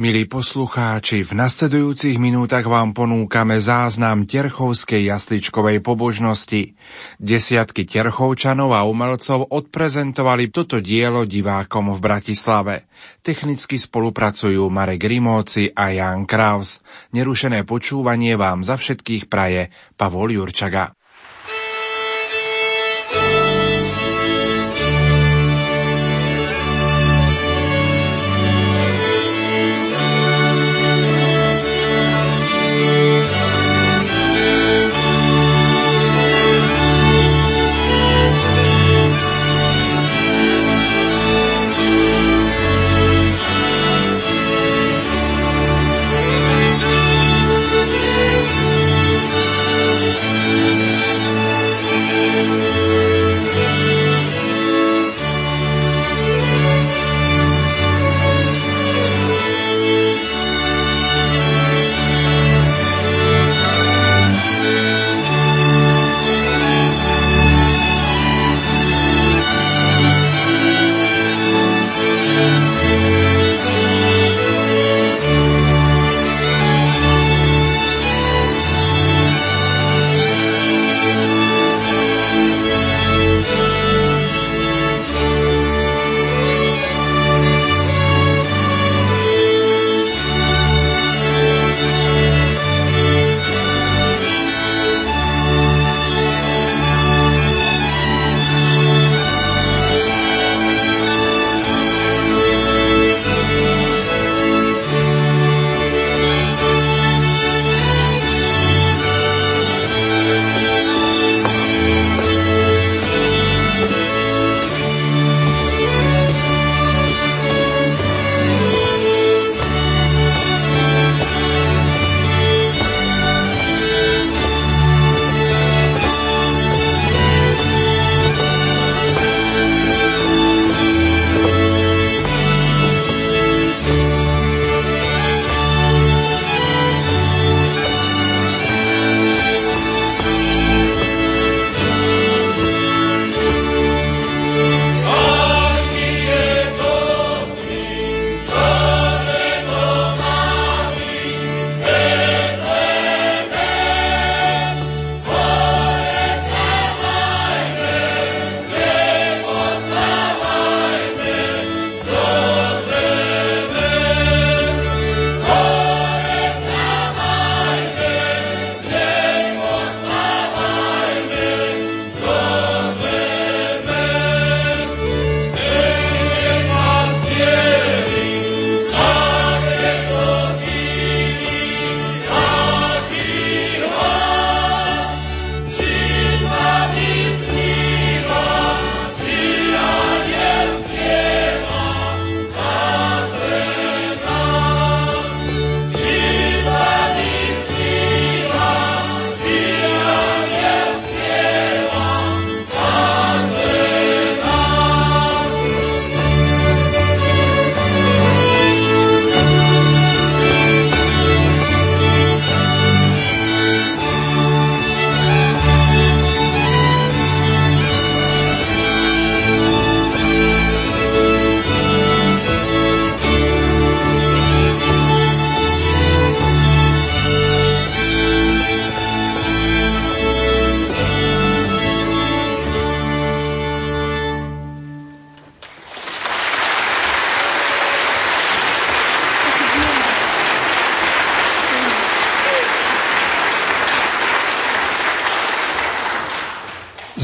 Milí poslucháči, v nasledujúcich minútach vám ponúkame záznam Terchovskej jasličkovej pobožnosti. Desiatky Terchovčanov a umelcov odprezentovali toto dielo divákom v Bratislave. Technicky spolupracujú Marek Rimóci a Jan Kraus. Nerušené počúvanie vám za všetkých praje Pavol Jurčaga.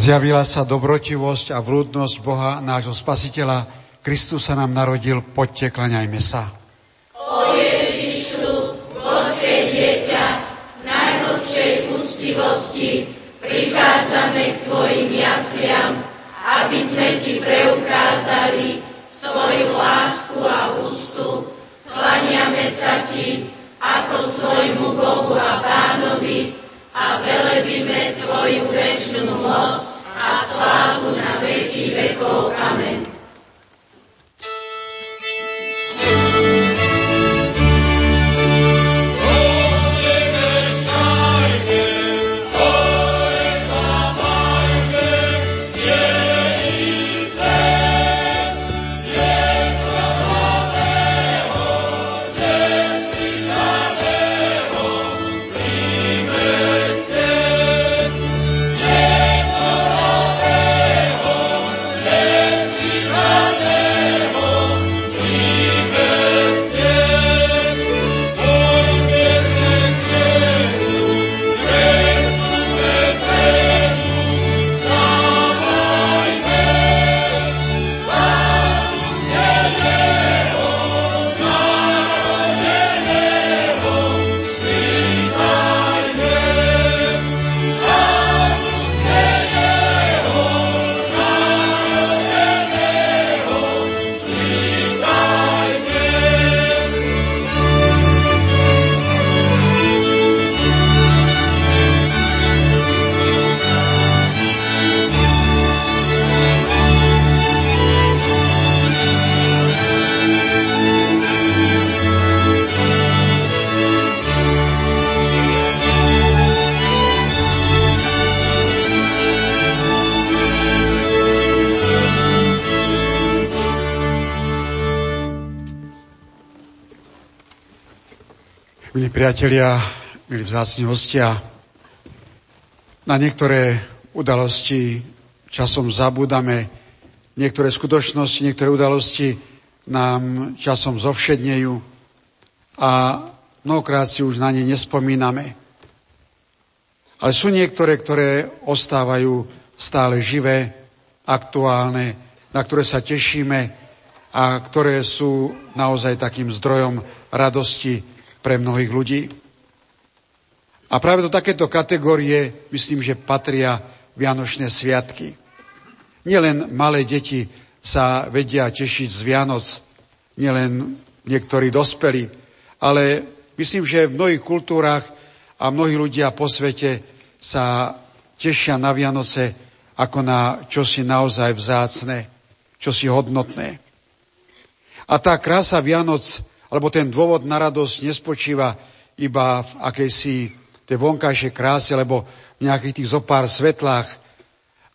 Zjavila sa dobrotivosť a vrúdnosť Boha, nášho spasiteľa. Kristus sa nám narodil, poďte, klaňajme sa. Priatelia, milí vzácni hostia, na niektoré udalosti časom zabúdame, niektoré skutočnosti, niektoré udalosti nám časom zovšednejú a mnohokrát si už na ne nespomíname. Ale sú niektoré, ktoré ostávajú stále živé, aktuálne, na ktoré sa tešíme a ktoré sú naozaj takým zdrojom radosti pre mnohých ľudí. A práve do takéto kategórie myslím, že patria Vianočné sviatky. Nielen malé deti sa vedia tešiť z Vianoc, nielen niektorí dospelí, ale myslím, že v mnohých kultúrach a mnohí ľudia po svete sa tešia na Vianoce ako na čosi naozaj vzácne, čosi hodnotné. A tá krása Vianoc alebo ten dôvod na radosť nespočíva iba v akejsi tej vonkajšej kráse, alebo v nejakých tých zopár svetlách,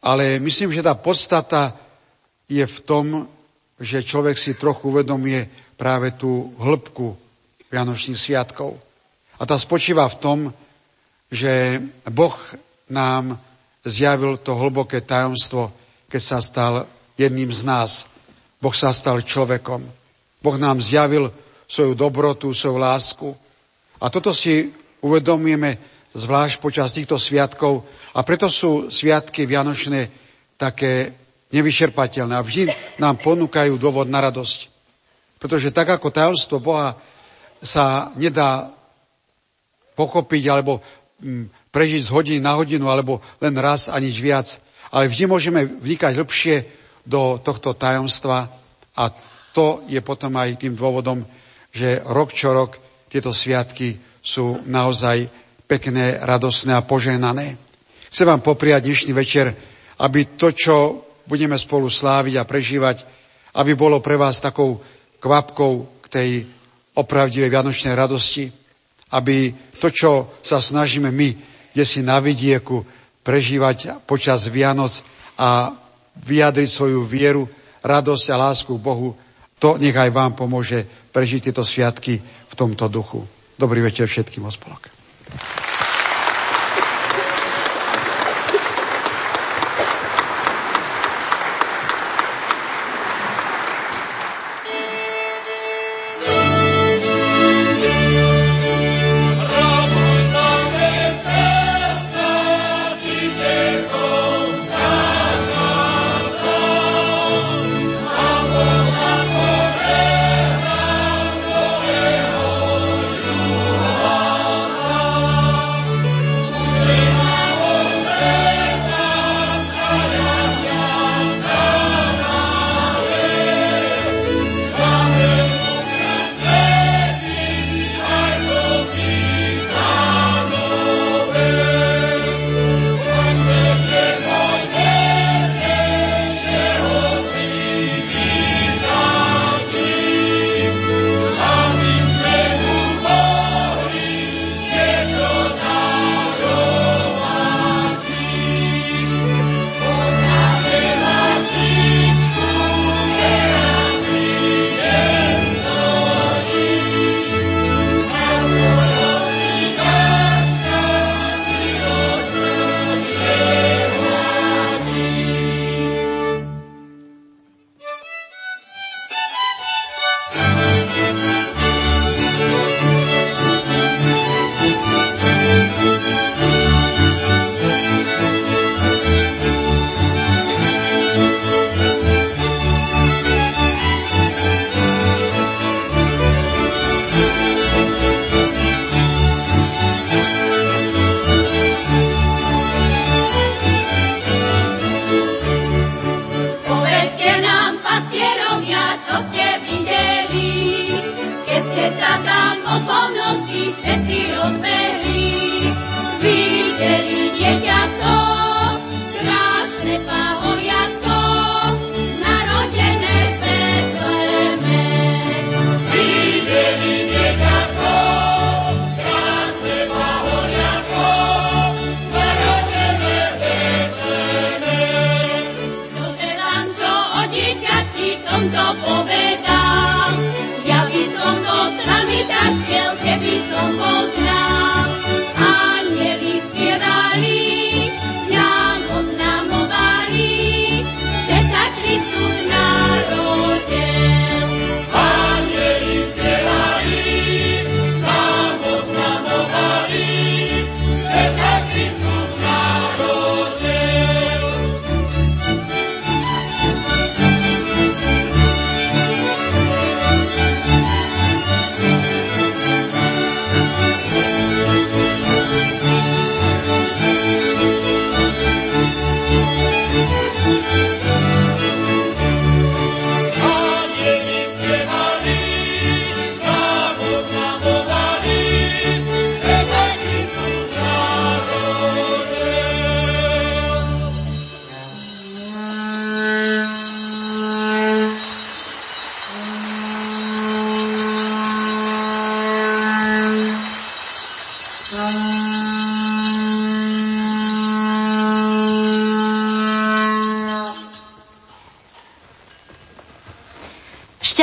ale myslím, že tá podstata je v tom, že človek si trochu uvedomuje práve tú hĺbku Vianočných sviatkov. A tá spočíva v tom, že Boh nám zjavil to hlboké tajomstvo, keď sa stal jedným z nás. Boh sa stal človekom. Boh nám zjavil svoju dobrotu, svoju lásku. A toto si uvedomujeme zvlášť počas týchto sviatkov a preto sú sviatky Vianočné také nevyšerpateľné a vždy nám ponúkajú dôvod na radosť. Pretože tak ako tajomstvo Boha sa nedá pochopiť alebo mm, prežiť z hodiny na hodinu alebo len raz a nič viac, ale vždy môžeme vnikať lepšie do tohto tajomstva a to je potom aj tým dôvodom, že rok čo rok tieto sviatky sú naozaj pekné, radosné a požehnané. Chcem vám popriať dnešný večer, aby to, čo budeme spolu sláviť a prežívať, aby bolo pre vás takou kvapkou k tej opravdivej vianočnej radosti, aby to, čo sa snažíme my, kde si na vidieku, prežívať počas Vianoc a vyjadriť svoju vieru, radosť a lásku k Bohu, to nech aj vám pomôže prežiť tieto sviatky v tomto duchu. Dobrý večer všetkým ospolok. tomto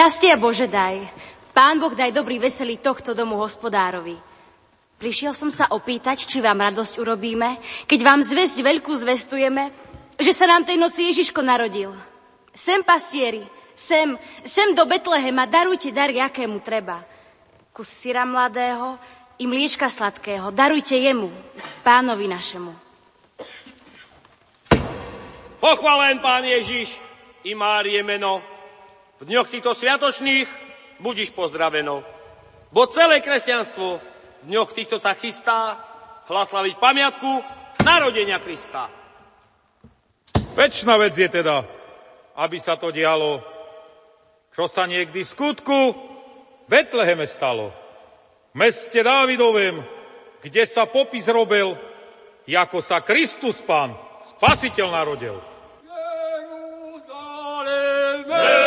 Šťastie Bože daj. Pán Boh daj dobrý veselý tohto domu hospodárovi. Prišiel som sa opýtať, či vám radosť urobíme, keď vám zväzť veľkú zvestujeme, že sa nám tej noci Ježiško narodil. Sem pastieri, sem, sem do Betlehema, darujte dar, aké mu treba. Kus syra mladého i mliečka sladkého, darujte jemu, pánovi našemu. Pochvalen Pán Ježiš i Márie meno, v dňoch týchto sviatočných budíš pozdraveno. Bo celé kresťanstvo v dňoch týchto sa chystá hlaslaviť pamiatku narodenia Krista. Večná vec je teda, aby sa to dialo, čo sa niekdy skutku Betleheme stalo. V meste Dávidovém, kde sa popis robil, ako sa Kristus Pán, Spasiteľ narodil. Jerusalem,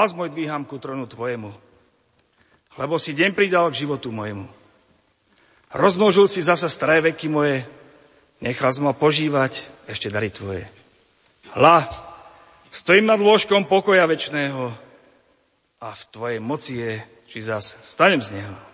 hlas môj dvíham ku tronu Tvojemu, lebo si deň pridal k životu mojemu. Rozmnožil si zasa staré veky moje, nechal ma požívať ešte dary Tvoje. Hla, stojím nad lôžkom pokoja večného a v Tvojej moci je, či zas stanem z neho.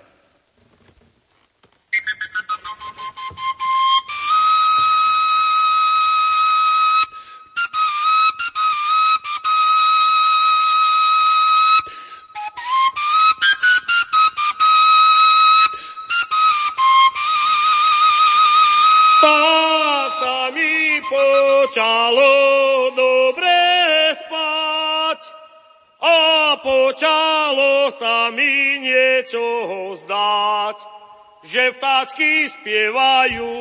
Vtáčky spievajú,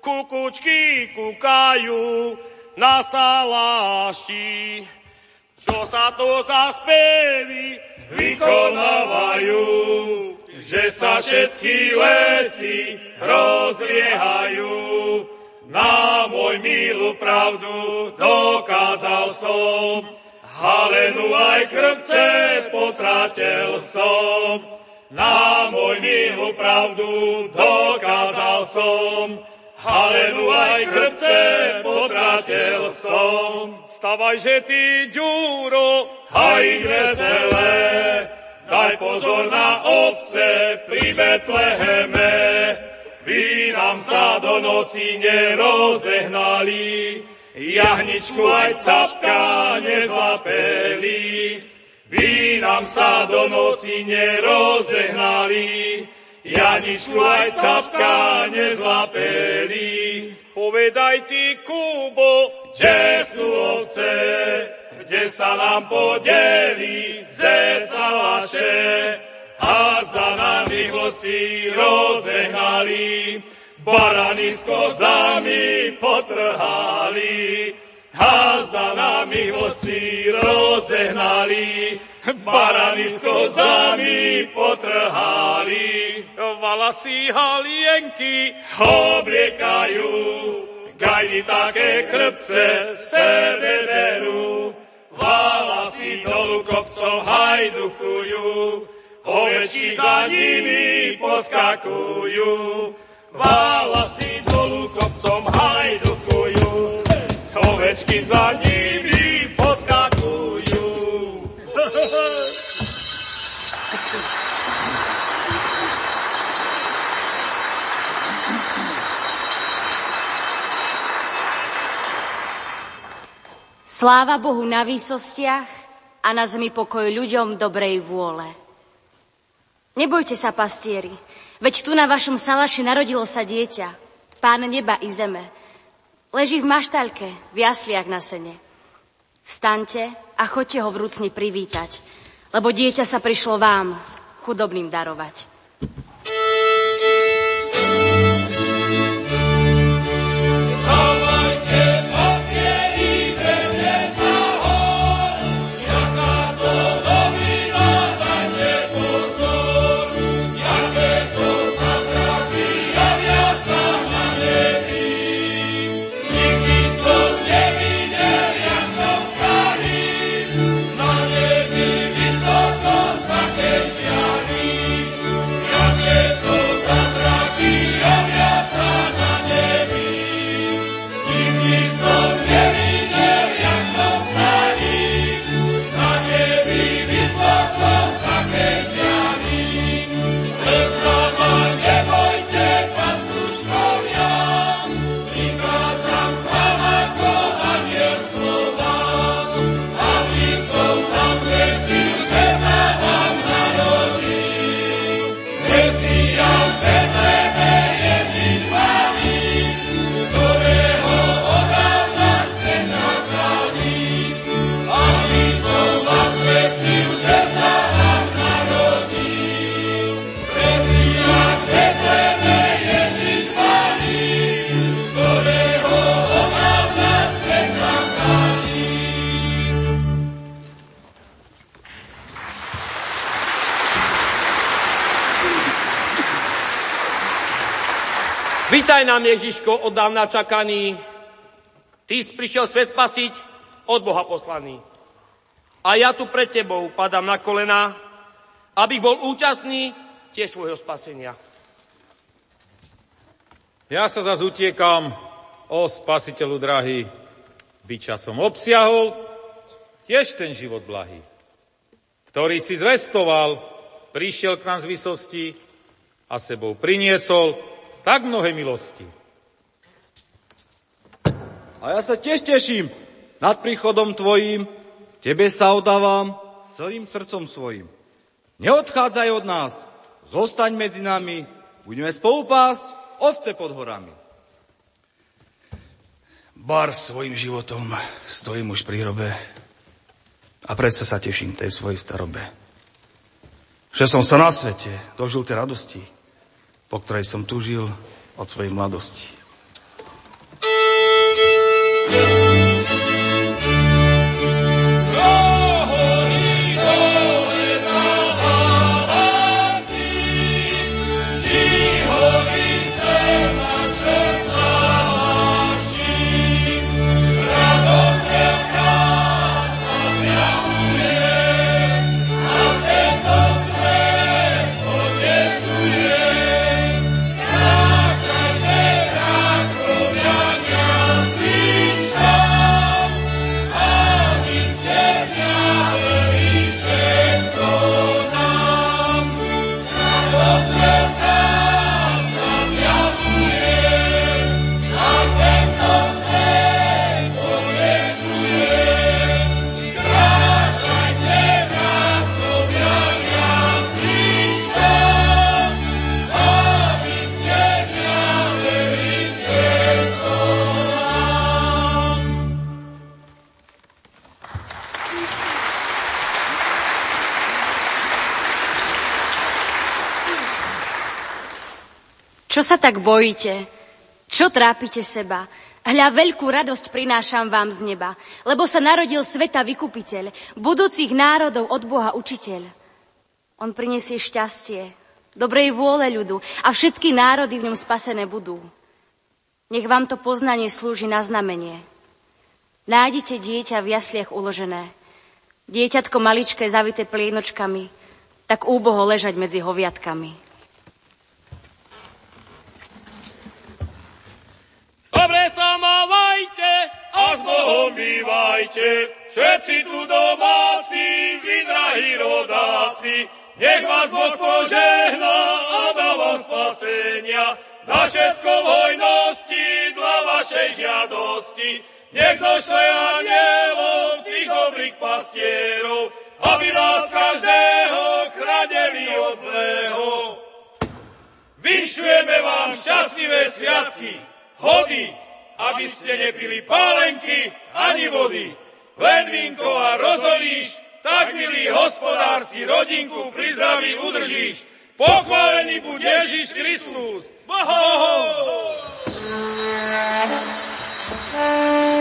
kukučky kukajú na saláši. Čo sa to za spevy vykonávajú, že sa všetky lesy rozliehajú. Na môj milú pravdu dokázal som, halenu aj krvce potratil som. Na môj milú pravdu dokázal som, Halelu aj krpce potratil som. Stavaj, že ty, ďuro, aj veselé, daj pozor na ovce pri Betleheme. Vy nám sa do noci nerozehnali, jahničku aj capka nezlapeli. Vy nám sa do noci nerozehnali, Janičku aj capka nezlapeli. Povedaj ty, Kubo, kde sú ovce, kde sa nám podeli ze salaše, a zda nám ich vlci rozehnali, barany s kozami potrhali. Házda nám ich voci rozehnali, barany s kozami potrhali. Valasí halienky obliekajú, gajdy také krpce sebe berú. Valasí dolu kopcov hajduchujú, ovečky za nimi poskakujú. Valasí dolu kopcom hajduchujú, ovečky za nimi Sláva Bohu na výsostiach a na zemi pokoj ľuďom dobrej vôle. Nebojte sa, pastieri, veď tu na vašom salaši narodilo sa dieťa, pán neba i zeme. Leží v maštaľke, v jasliach na sene. Vstaňte a choďte ho vrúcne privítať, lebo dieťa sa prišlo vám, chudobným darovať. Vítaj nám, Ježiško, od dávna čakaný. Ty si prišiel svet spasiť, od Boha poslaný. A ja tu pred tebou padám na kolena, aby bol účastný tiež svojho spasenia. Ja sa zase utiekam, o spasiteľu drahý, by časom obsiahol tiež ten život blahý, ktorý si zvestoval, prišiel k nám z vysosti a sebou priniesol tak mnohé milosti. A ja sa tiež teším nad príchodom tvojím, tebe sa odávam celým srdcom svojim. Neodchádzaj od nás, zostaň medzi nami, budeme spolupásť ovce pod horami. Bar svojim životom stojím už pri hrobe a predsa sa teším tej svojej starobe. Že som sa na svete dožil tej radosti, po ktorej som tužil od svojej mladosti. Sa tak bojíte? Čo trápite seba? Hľa veľkú radosť prinášam vám z neba, lebo sa narodil sveta vykupiteľ, budúcich národov od Boha učiteľ. On prinesie šťastie, dobrej vôle ľudu a všetky národy v ňom spasené budú. Nech vám to poznanie slúži na znamenie. Nájdite dieťa v jasliach uložené. Dieťatko maličké zavité plienočkami, tak úboho ležať medzi hoviatkami. Dobre sa mávajte a s Bohom bývajte, všetci tu domáci, vy drahí rodáci, nech vás Boh požehná a dá vám spasenia, dá všetko hojnosti dla vašej žiadosti, nech zošle anielov tých dobrých pastierov, aby nás každého chradeli od zlého. Vyšujeme vám šťastlivé sviatky, hody, aby ste nepili pálenky ani vody. Ledvinko a rozolíš, tak milý hospodár si rodinku pri zdraví udržíš. Pochválený buď Ježiš Kristus. Boho! ti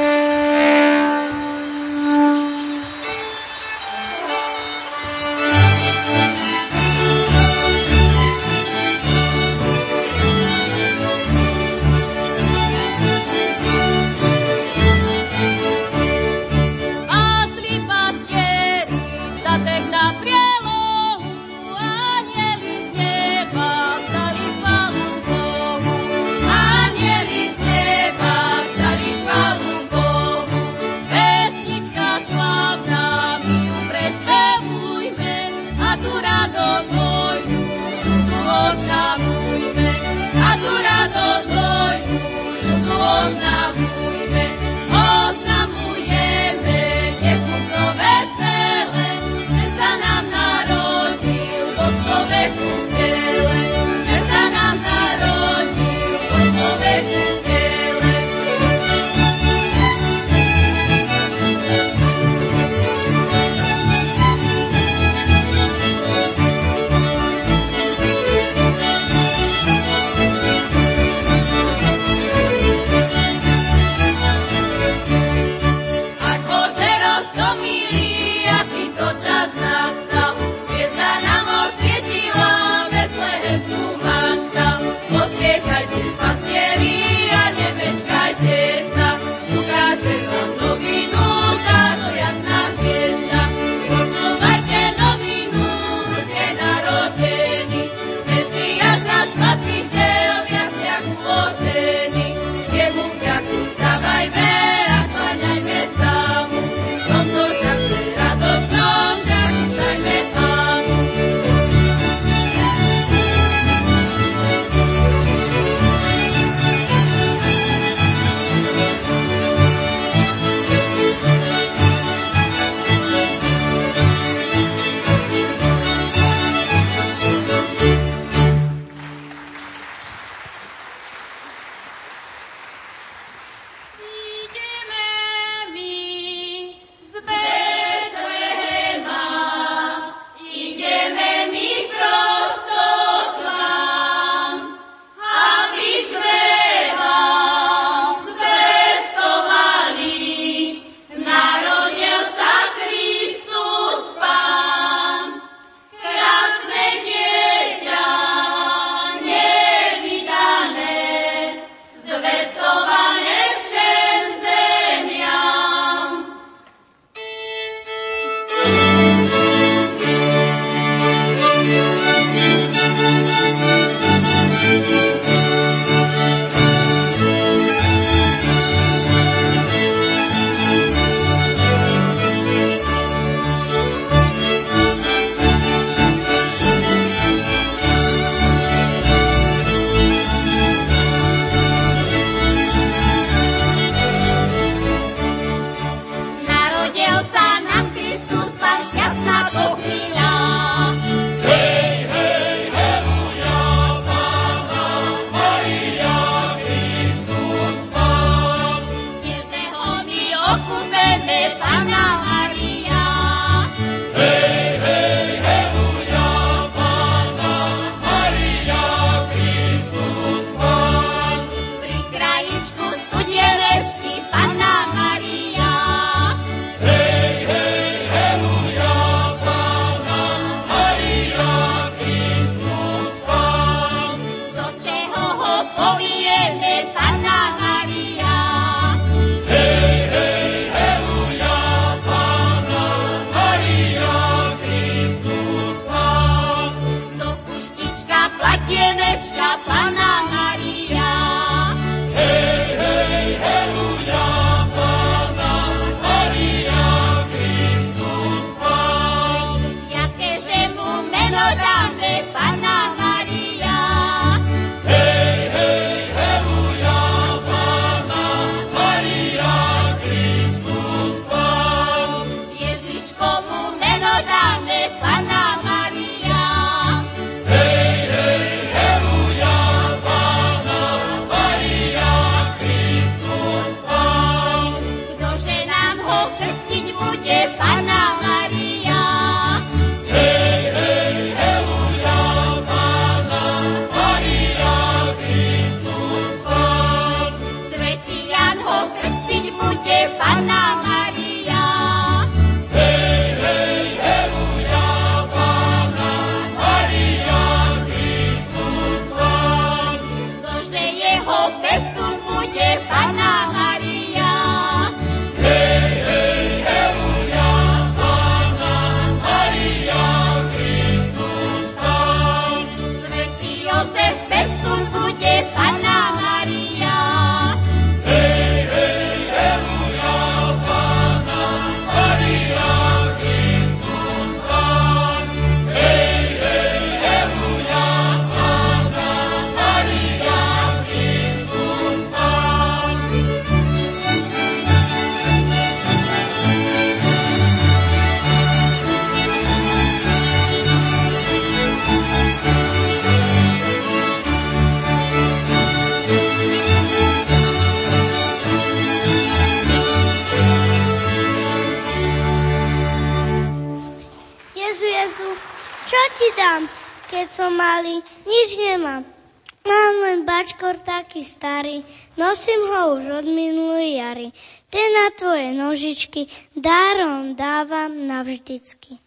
nožičky dárom dávam navždycky.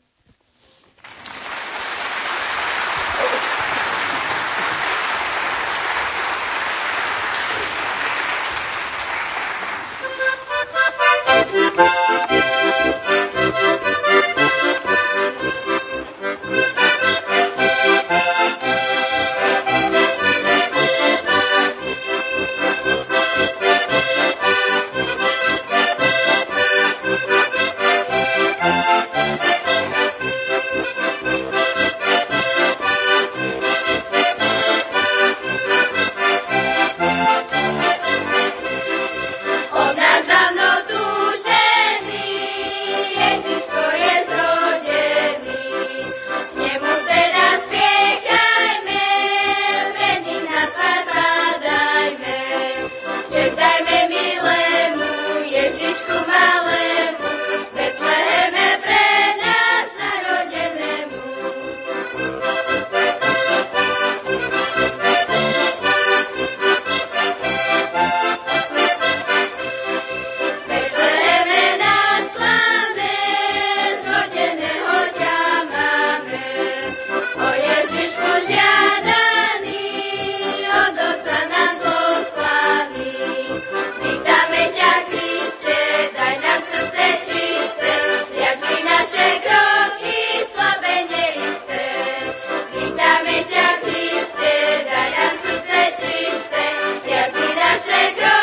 Let go.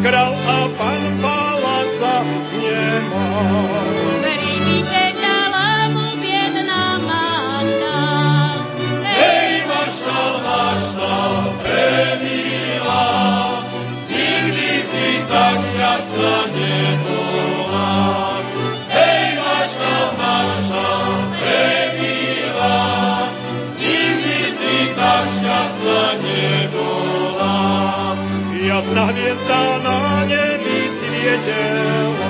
Ako jasná hviezda na nebi svietela.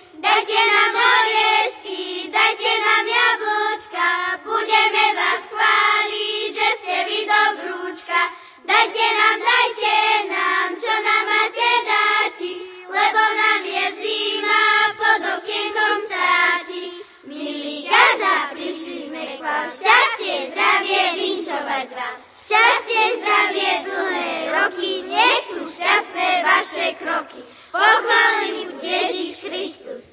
Dajte nám oriešky, dajte nám jablčka, budeme vás chváliť, že ste vy dobrúčka. Dajte nám, dajte nám, čo nám máte dáti, lebo nám je zima, pod okienkom státi. Milí gazda, prišli sme k vám, šťastie, zdravie, vinšovať vám. Šťastie, zdravie, dlhé roky, nech sú šťastné vaše kroky. Pochválený Ježiš Kristus.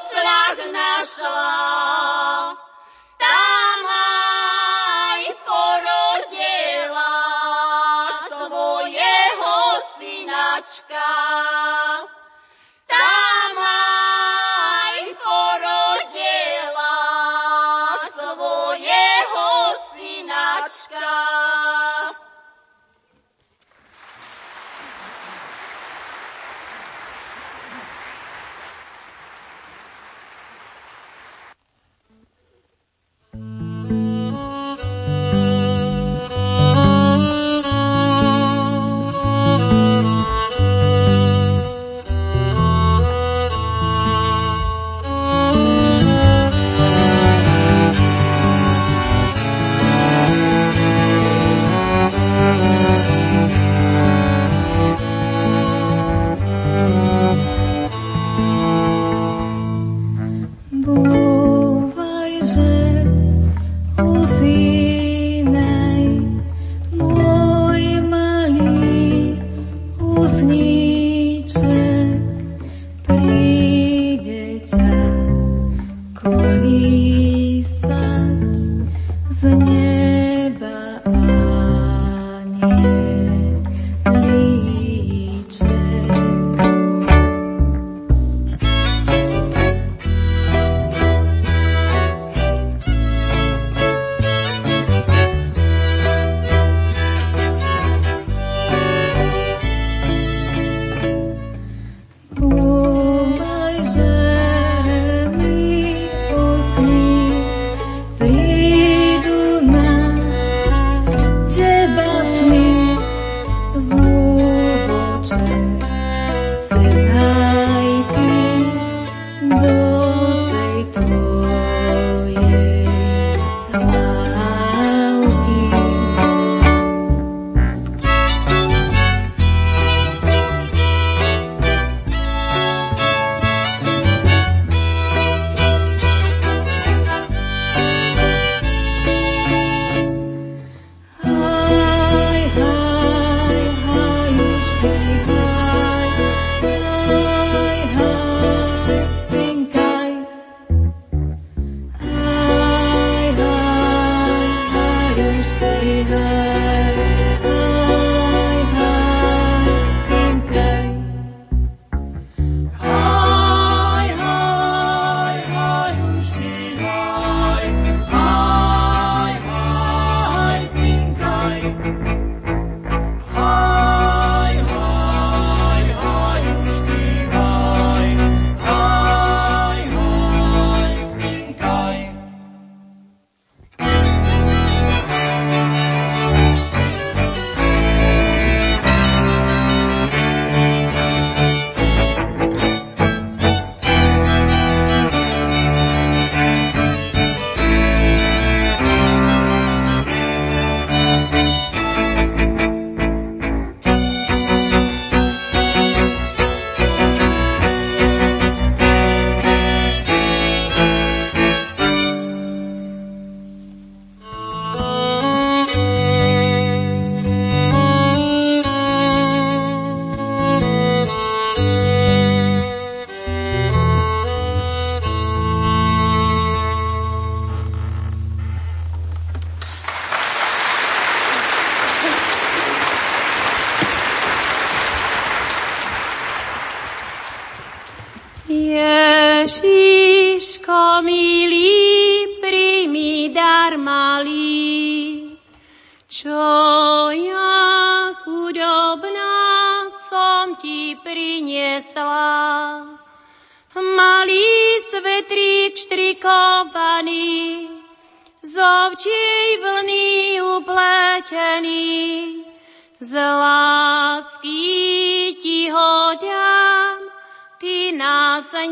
咱俩可难说。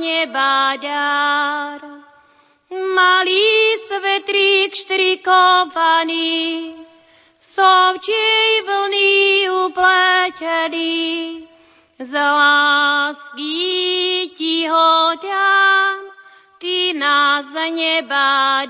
Neba dar. Malý svetrík štrikovaný, sovčej vlny upletený, z lásky ti ho dám, ty nás neba.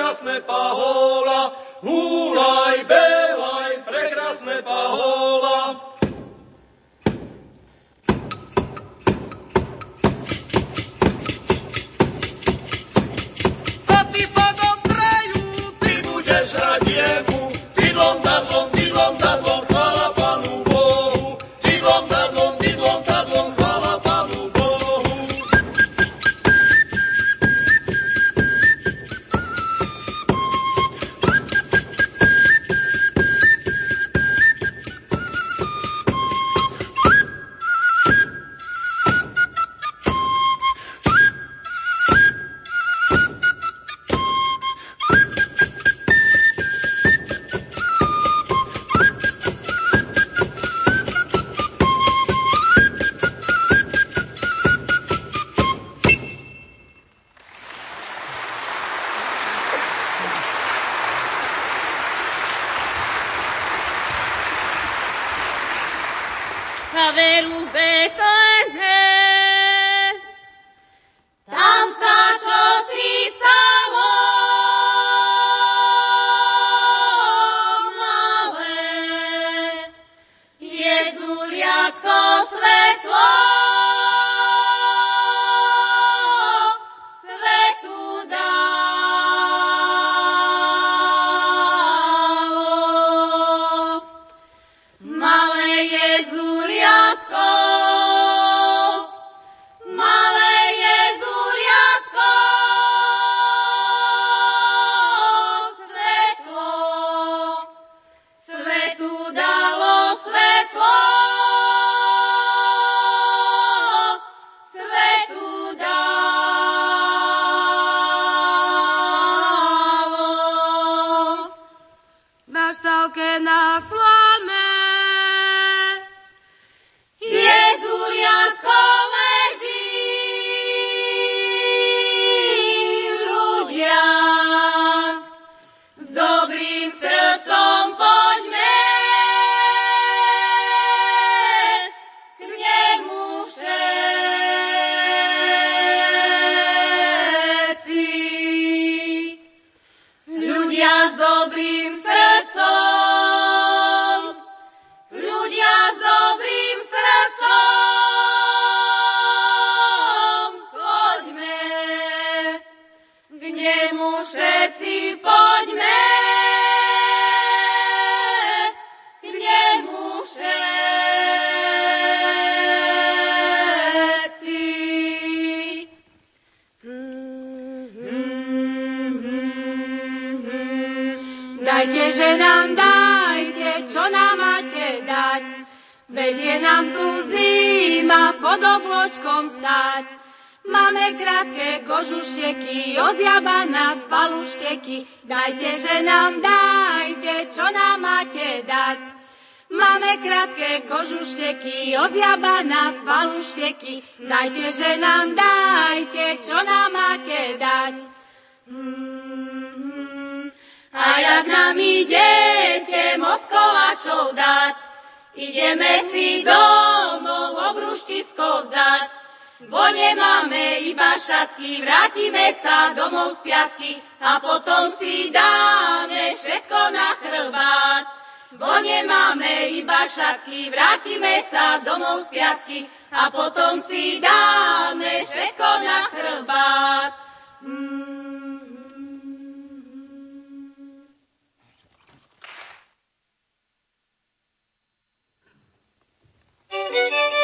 krásne pahola, húlaj bez. nám dajte, čo nám máte dať. vedie nám tu zima pod obločkom stať, Máme krátke kožušteky, ozjaba nás palušteky. Dajte, že nám dajte, čo nám máte dať. Máme krátke kožušteky, ozjaba nás palušteky. Dajte, že nám dajte, čo nám máte dať. Mm jak nám idete moc koláčov dať, ideme si domov obruštisko vzdať. Bo nemáme iba šatky, vrátime sa domov z piatky a potom si dáme všetko na chrbát. Bo nemáme iba šatky, vrátime sa domov z piatky a potom si dáme všetko na chrbát. Thank you.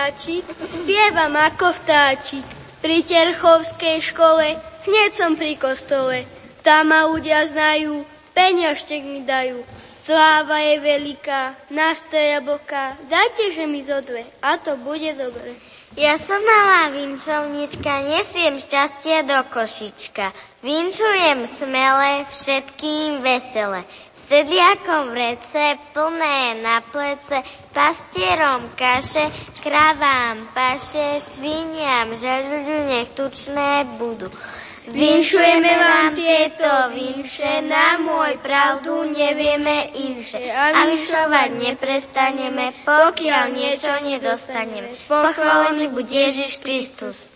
hráčik, spievam ako vtáčik. Pri Terchovskej škole, hneď som pri kostole. Tam ma ľudia znajú, peniažtek mi dajú. Sláva je veľká, nastoja boká, dajte, že mi zo dve, a to bude dobre. Ja som malá vinčovnička, nesiem šťastie do košička. Vinčujem smele, všetkým vesele. Sedliakom v rece, plné na plece, pastierom kaše, kravám paše, sviniam žaľuľu nech tučné budú. Vinšujeme vám tieto vinše, na môj pravdu nevieme inše. A vinšovať neprestaneme, pokiaľ niečo nedostaneme. Pochválený buď Ježiš Kristus.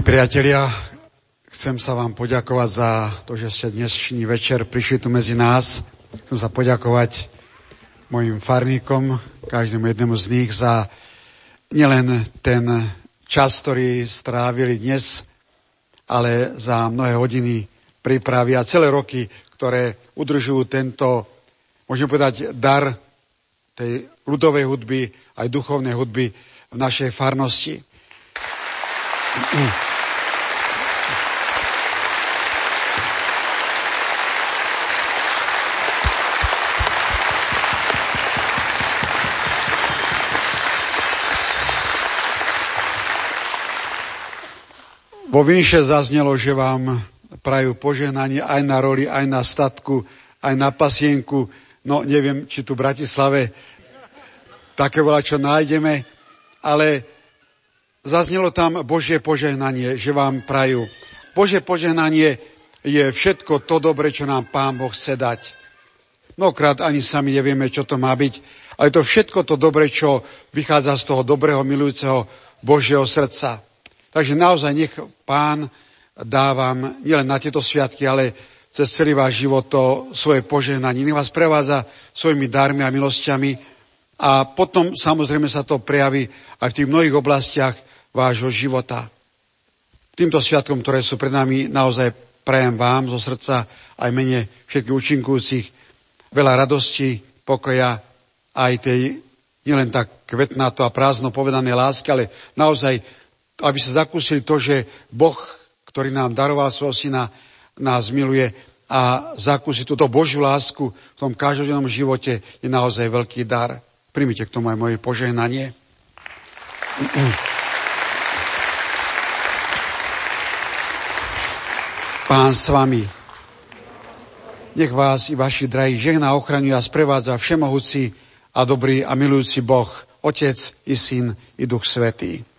Milí priatelia, chcem sa vám poďakovať za to, že ste dnešný večer prišli tu medzi nás. Chcem sa poďakovať mojim farníkom, každému jednému z nich za nielen ten čas, ktorý strávili dnes, ale za mnohé hodiny prípravy a celé roky, ktoré udržujú tento, môžem povedať, dar tej ľudovej hudby, aj duchovnej hudby v našej farnosti. Vo Vinše zaznelo, že vám prajú požehnanie aj na roli, aj na statku, aj na pasienku. No, neviem, či tu v Bratislave také veľa čo nájdeme, ale zaznelo tam Božie požehnanie, že vám prajú. Božie požehnanie je všetko to dobre, čo nám Pán Boh chce dať. Mnohokrát ani sami nevieme, čo to má byť, ale to všetko to dobre, čo vychádza z toho dobrého, milujúceho Božieho srdca. Takže naozaj nech pán dá vám nielen na tieto sviatky, ale cez celý váš život to svoje požehnanie. Nech vás prevádza svojimi darmi a milosťami a potom samozrejme sa to prejaví aj v tých mnohých oblastiach vášho života. Týmto sviatkom, ktoré sú pred nami, naozaj prajem vám zo srdca aj mene všetkých účinkujúcich veľa radosti, pokoja aj tej nielen tak kvetnato a prázdno povedané lásky, ale naozaj aby sa zakúsili to, že Boh, ktorý nám daroval svojho syna, nás miluje a zakúsiť túto Božiu lásku v tom každodennom živote je naozaj veľký dar. Primite k tomu aj moje požehnanie. Pán s vami. Nech vás i vaši drahí žehna ochraňuje a sprevádza všemohúci a dobrý a milujúci Boh, Otec i Syn i Duch Svetý.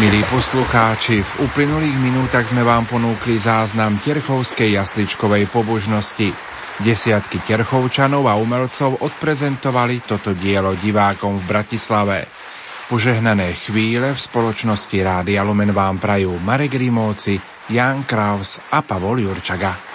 Milí poslucháči, v uplynulých minútach sme vám ponúkli záznam Terchovskej jasličkovej pobožnosti. Desiatky Terchovčanov a umelcov odprezentovali toto dielo divákom v Bratislave. Požehnané chvíle v spoločnosti Rádia Lumen vám prajú Marek Rimóci, Jan Kraus a Pavol Jurčaga.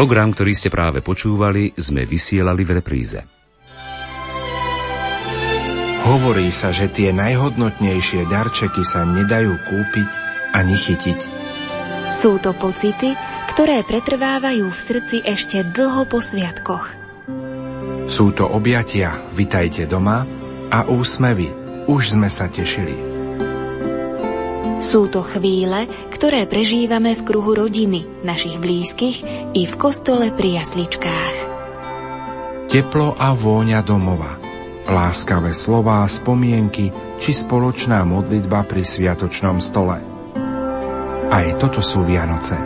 Program, ktorý ste práve počúvali, sme vysielali v repríze. Hovorí sa, že tie najhodnotnejšie darčeky sa nedajú kúpiť ani chytiť. Sú to pocity, ktoré pretrvávajú v srdci ešte dlho po sviatkoch. Sú to objatia, vitajte doma a úsmevy, už sme sa tešili. Sú to chvíle, ktoré prežívame v kruhu rodiny, našich blízkych i v kostole pri jasličkách. Teplo a vôňa domova, láskavé slová, spomienky či spoločná modlitba pri sviatočnom stole. Aj toto sú Vianoce.